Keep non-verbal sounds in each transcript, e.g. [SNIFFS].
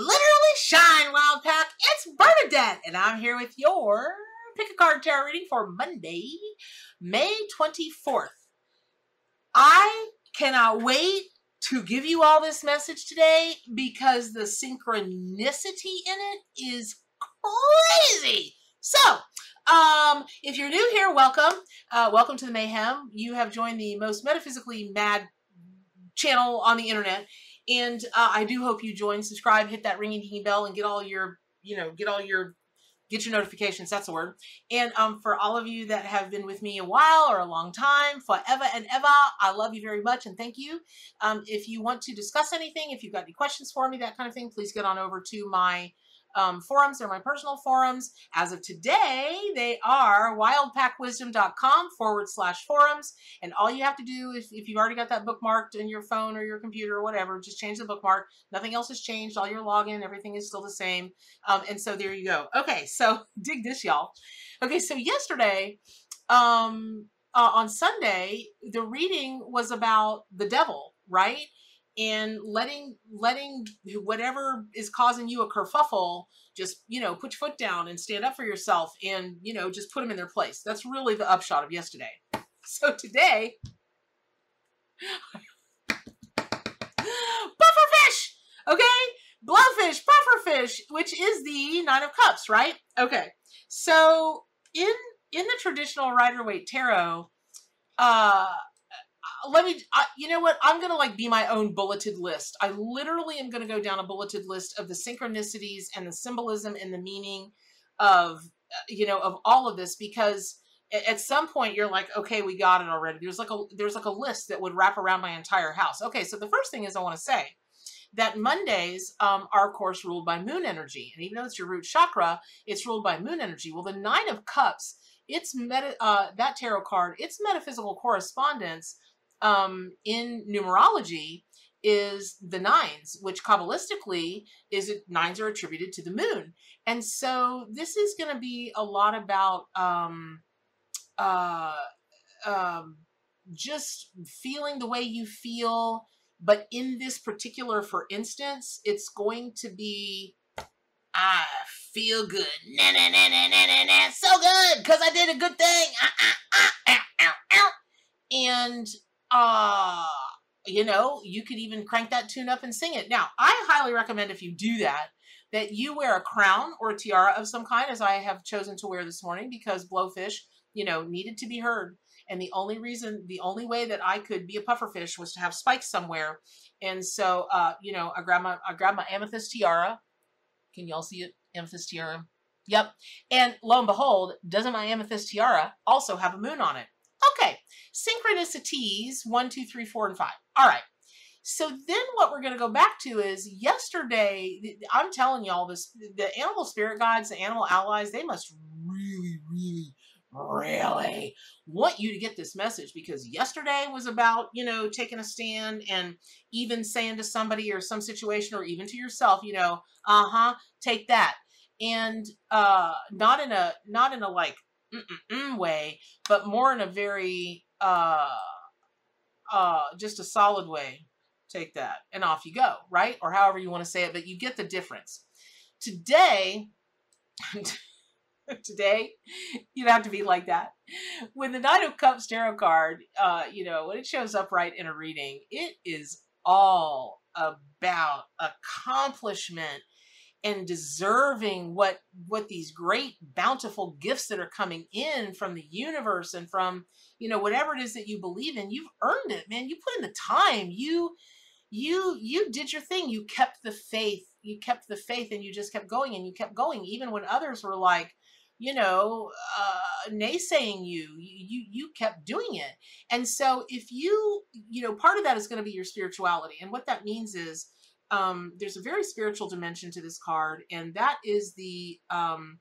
literally shine, Wild Pack. It's Bernadette, and I'm here with your pick a card tarot reading for Monday, May 24th. I cannot wait to give you all this message today because the synchronicity in it is crazy. So, um, if you're new here, welcome. Uh, welcome to the Mayhem. You have joined the most metaphysically mad channel on the internet. And uh, I do hope you join, subscribe, hit that ringy dingy bell, and get all your, you know, get all your, get your notifications. That's the word. And um, for all of you that have been with me a while or a long time, forever and ever, I love you very much and thank you. Um, if you want to discuss anything, if you've got any questions for me, that kind of thing, please get on over to my um, forums. They're my personal forums. As of today, they are wildpackwisdom.com forward slash forums. And all you have to do, if, if you've already got that bookmarked in your phone or your computer or whatever, just change the bookmark. Nothing else has changed. All your login, everything is still the same. Um, and so there you go. Okay, so [LAUGHS] dig this, y'all. Okay, so yesterday, um, uh, on Sunday, the reading was about the devil, right? And letting letting whatever is causing you a kerfuffle just you know put your foot down and stand up for yourself and you know just put them in their place. That's really the upshot of yesterday. [LAUGHS] So today [LAUGHS] pufferfish okay? Blowfish pufferfish which is the nine of cups right? Okay. So in in the traditional rider waite tarot uh let me I, you know what? I'm gonna like be my own bulleted list. I literally am gonna go down a bulleted list of the synchronicities and the symbolism and the meaning of uh, you know of all of this because at some point you're like okay we got it already. There's like a there's like a list that would wrap around my entire house. Okay so the first thing is i want to say that mondays um, are of course ruled by moon energy. And even though it's your root chakra it's ruled by moon energy. Well the nine of cups it's meta uh, that tarot card it's metaphysical correspondence um, in numerology is the nines, which Kabbalistically is nines are attributed to the moon. And so this is going to be a lot about um, uh, um, just feeling the way you feel. But in this particular, for instance, it's going to be I feel good. Nah. So good because I did a good thing. Ah, ah, ah. And uh you know you could even crank that tune up and sing it. Now i highly recommend if you do that that you wear a crown or a tiara of some kind as i have chosen to wear this morning because blowfish you know needed to be heard. And the only reason the only way that i could be a pufferfish was to have spikes somewhere. And so uh you know i grabbed my i grabbed my amethyst tiara. Can y'all see it? Amethyst tiara. Yep. And lo and behold doesn't my amethyst tiara also have a moon on it Okay, synchronicities one, two, three, four, and five. All right. So then what we're going to go back to is yesterday, I'm telling y'all this, the animal spirit guides, the animal allies, they must really, really, really want you to get this message because yesterday was about, you know, taking a stand and even saying to somebody or some situation or even to yourself, you know, uh-huh, take that. And uh not in a not in a like way, but more in a very uh uh just a solid way. Take that and off you go, right? Or however you want to say it, but you get the difference. Today, [LAUGHS] today, you'd have to be like that. When the Nine of Cups tarot card, uh, you know, when it shows up right in a reading, it is all about accomplishment and deserving what what these great bountiful gifts that are coming in from the universe and from you know whatever it is that you believe in you've earned it man. You put in the time. You you you did your thing. You kept the faith. You kept the faith and you just kept going and you kept going. Even when others were like you know uh naysaying you you you kept doing it. And so if you you know part of that is going to be your spirituality. And what that means is um, there's a very spiritual dimension to this card, and that is the um,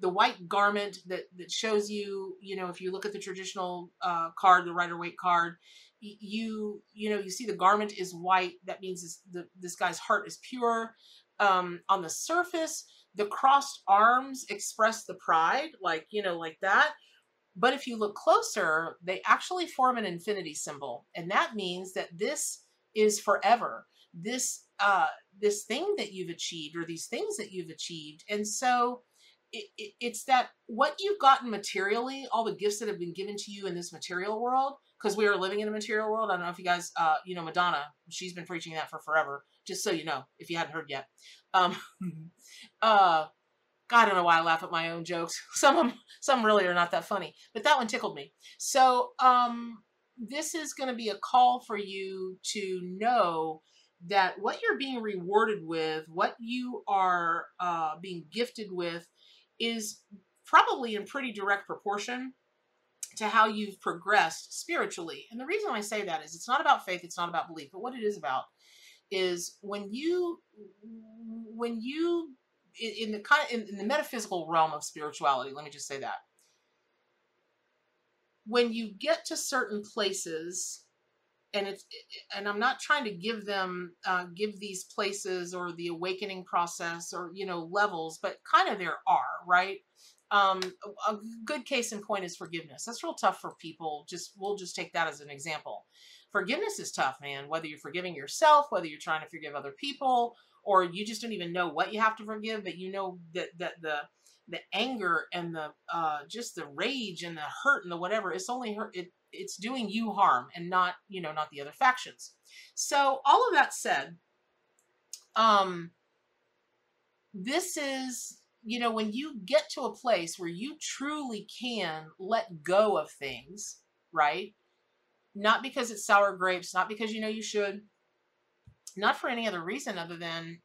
the white garment that that shows you. You know, if you look at the traditional uh, card, the Rider Waite card, you you know you see the garment is white. That means this, the, this guy's heart is pure. Um, on the surface, the crossed arms express the pride, like you know, like that. But if you look closer, they actually form an infinity symbol, and that means that this is forever this uh this thing that you've achieved or these things that you've achieved and so it, it, it's that what you've gotten materially all the gifts that have been given to you in this material world because we are living in a material world i don't know if you guys uh you know madonna she's been preaching that for forever just so you know if you hadn't heard yet um [LAUGHS] uh God, I don't know why I laugh at my own jokes. [LAUGHS] Some of them, some really are not that funny, but that one tickled me. So, um, this is going to be a call for you to know that what you're being rewarded with, what you are uh, being gifted with, is probably in pretty direct proportion to how you've progressed spiritually. And the reason I say that is it's not about faith, it's not about belief, but what it is about is when you when you in the kind in, in the metaphysical realm of spirituality, let me just say that. When you get to certain places and it's and i'm not trying to give them uh, give these places or the awakening process or you know levels but kind of there are right? Um, a good case in point is forgiveness. That's real tough for people. Just we'll just take that as an example. Forgiveness is tough man whether you're forgiving yourself whether you're trying to forgive other people or you just don't even know what you have to forgive but you know that that the the anger and the uh just the rage and the hurt and the whatever it's only hurt it it's doing you harm and not you know not the other factions. So all of that said um this is you know when you get to a place where you truly can let go of things right? Not because it's sour grapes not because you know you should not for any other reason other than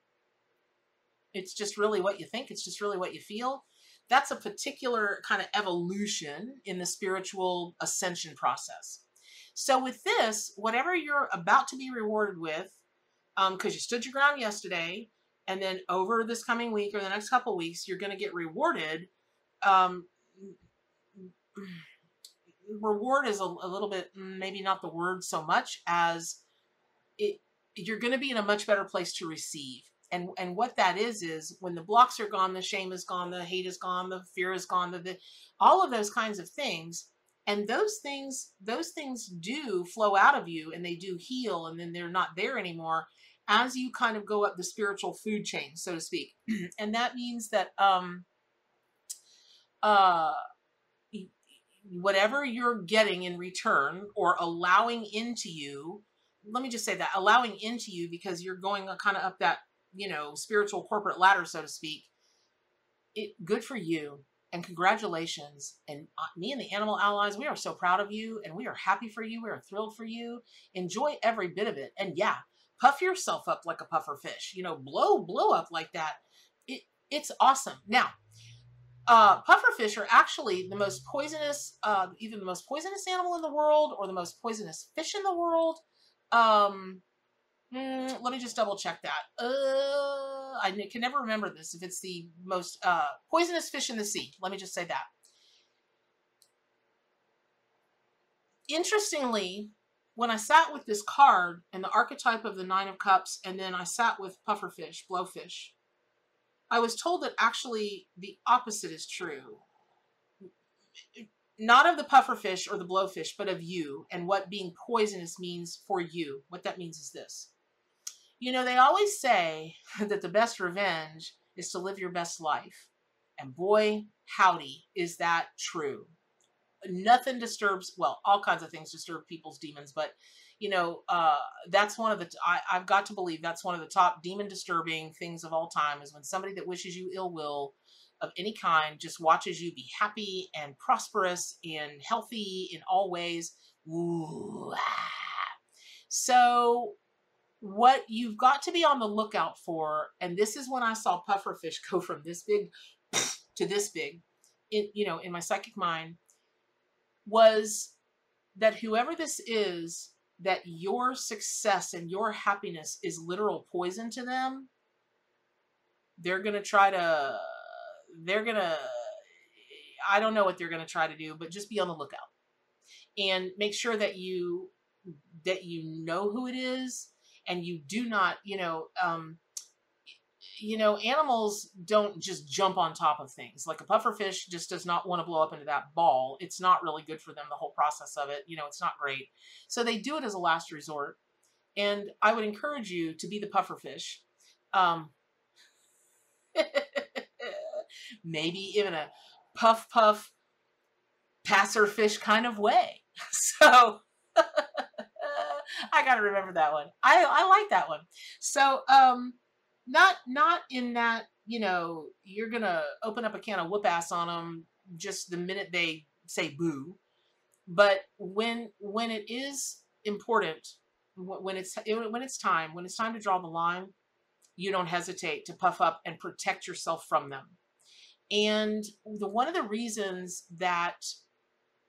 it's just really what you think it's just really what you feel that's a particular kind of evolution in the spiritual ascension process. So with this, whatever you're about to be rewarded with, because um, you stood your ground yesterday, and then over this coming week or the next couple weeks, you're going to get rewarded. Um, [CLEARS THROAT] reward is a, a, little bit maybe not the word so much as it. You're going to be in a much better place to receive and and what that is is when the blocks are gone the shame is gone the hate is gone the fear is gone the, the all of those kinds of things. And those things those things do flow out of you and they do heal and then they're not there anymore as you kind of go up the spiritual food chain so to speak. [CLEARS THROAT] And that means that um uh whatever you're getting in return or allowing into you let me just say that allowing into you because you're going kind of up that you know, spiritual corporate ladder, so to speak, it good for you and congratulations. And uh, me and the animal allies, we are so proud of you and we are happy for you. We are thrilled for you. Enjoy every bit of it. And yeah, puff yourself up like a puffer fish, you know, blow, blow up like that. It, it's awesome. Now, uh, pufferfish are actually the most poisonous, uh, either the most poisonous animal in the world or the most poisonous fish in the world. Um, Mm, let me just double check that. Uh, I can never remember this if it's the most uh, poisonous fish in the sea. Let me just say that. Interestingly, when I sat with this card and the archetype of the Nine of Cups, and then I sat with pufferfish, blowfish, I was told that actually the opposite is true. Not of the pufferfish or the blowfish, but of you and what being poisonous means for you. What that means is this you know, they always say [LAUGHS] that the best revenge is to live your best life. And boy, howdy, is that true. Nothing disturbs, well, all kinds of things disturb people's demons, but you know, uh, that's one of the, I, I've got to believe that's one of the top demon disturbing things of all time is when somebody that wishes you ill will of any kind just watches you be happy and prosperous and healthy in all ways. Ooh, ah. So what you've got to be on the lookout for, and this is when I saw pufferfish go from this big [SNIFFS] to this big, in you know, in my psychic mind, was that whoever this is, that your success and your happiness is literal poison to them. They're gonna try to. They're gonna. I don't know what they're gonna try to do, but just be on the lookout and make sure that you that you know who it is and you do not, you know, um, you know, animals don't just jump on top of things. Like a pufferfish just does not want to blow up into that ball. It's not really good for them, the whole process of it. You know, it's not great. So they do it as a last resort. And I would encourage you to be the pufferfish. Um, [LAUGHS] maybe even a puff puff passer fish kind of way. [LAUGHS] So [LAUGHS] I got to remember that one. I I like that one. So um not not in that, you know, you're to open up a can of whoop ass on them just the minute they say boo. But when when it is important, when it's when it's time, when it's time to draw the line, you don't hesitate to puff up and protect yourself from them. And the one of the reasons that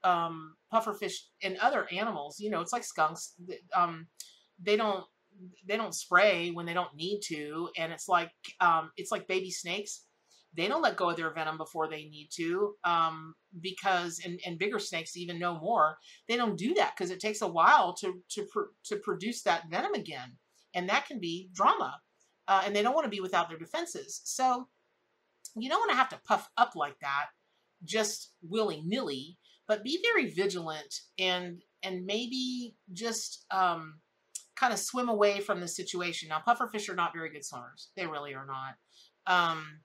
um, pufferfish and other animals, you know, it's like skunks. Um, they don't they don't spray when they don't need to, and it's like um, it's like baby snakes. They don't let go of their venom before they need to, um, because and, and bigger snakes even know more. They don't do that because it takes a while to to pr- to produce that venom again, and that can be drama. Uh, and they don't want to be without their defenses. So you don't want to have to puff up like that just willy nilly but be very vigilant and and maybe just um, kind of swim away from the situation. Now, pufferfish are not very good swimmers; they really are not. Um,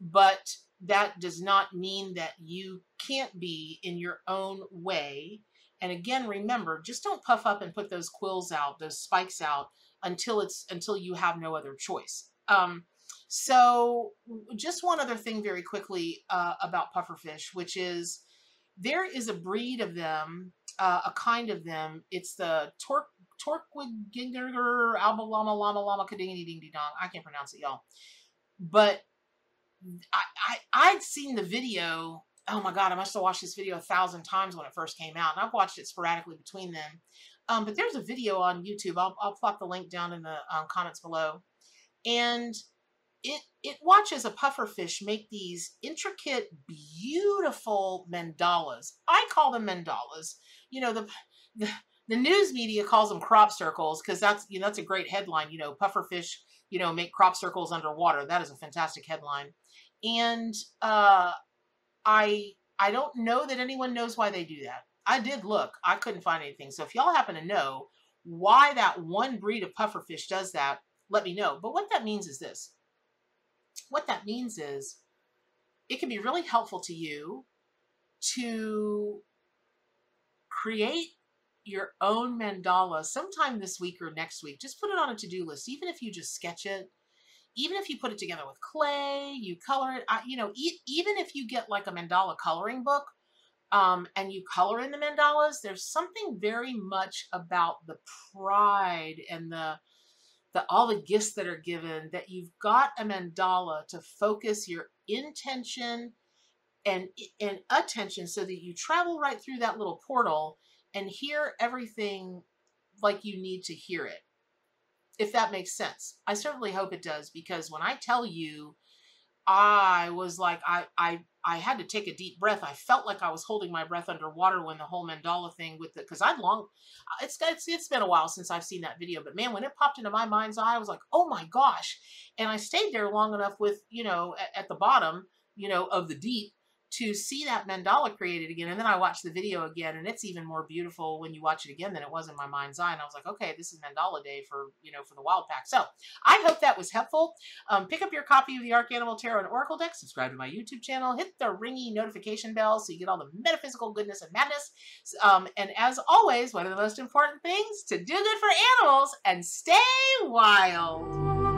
but that does not mean that you can't be in your own way. And again, remember, just don't puff up and put those quills out, those spikes out until it's until you have no other choice. Um, so, just one other thing, very quickly uh, about pufferfish, which is there is a breed of them, uh, a kind of them. It's the Torque Alba Llama Llama Llama Kadingity Ding Dong. I can't pronounce it, y'all. But I, I I'd seen the video. Oh my god, I must have watched this video a thousand times when it first came out, and I've watched it sporadically between them. Um, but there's a video on YouTube. I'll I'll plop the link down in the um, comments below, and it it watches a pufferfish make these intricate, beautiful mandalas. I call them mandalas. You know, the the, the news media calls them crop circles because that's you know that's a great headline. You know, pufferfish you know make crop circles underwater. That is a fantastic headline. And uh, I I don't know that anyone knows why they do that. I did look. I couldn't find anything. So if y'all happen to know why that one breed of pufferfish does that, let me know. But what that means is this what that means is it can be really helpful to you to create your own mandala sometime this week or next week. Just put it on a to-do list, even if you just sketch it, even if you put it together with clay, you color it, you know, even if you get like a mandala coloring book um, and you color in the mandalas, there's something very much about the pride and the the all the gifts that are given, that you've got a mandala to focus your intention and and attention so that you travel right through that little portal and hear everything like you need to hear it. If that makes sense. I certainly hope it does because when I tell you I was like I I I had to take a deep breath. I felt like I was holding my breath underwater when the whole mandala thing with it, because I'd long, uh, it's, it's it's been a while since I've seen that video, but man, when it popped into my mind's eye, I was like, oh my gosh, and I stayed there long enough with you know at, at the bottom, you know, of the deep to see that mandala created again. And then I watched the video again, and it's even more beautiful when you watch it again than it was in my mind's eye. And I was like, okay, this is mandala day for, you know, for the wild pack. So I hope that was helpful. Um, pick up your copy of the Ark Animal Tarot and Oracle deck, subscribe to my YouTube channel, hit the ringy notification bell so you get all the metaphysical goodness and madness. Um, and as always, one of the most important things to do good for animals and stay wild.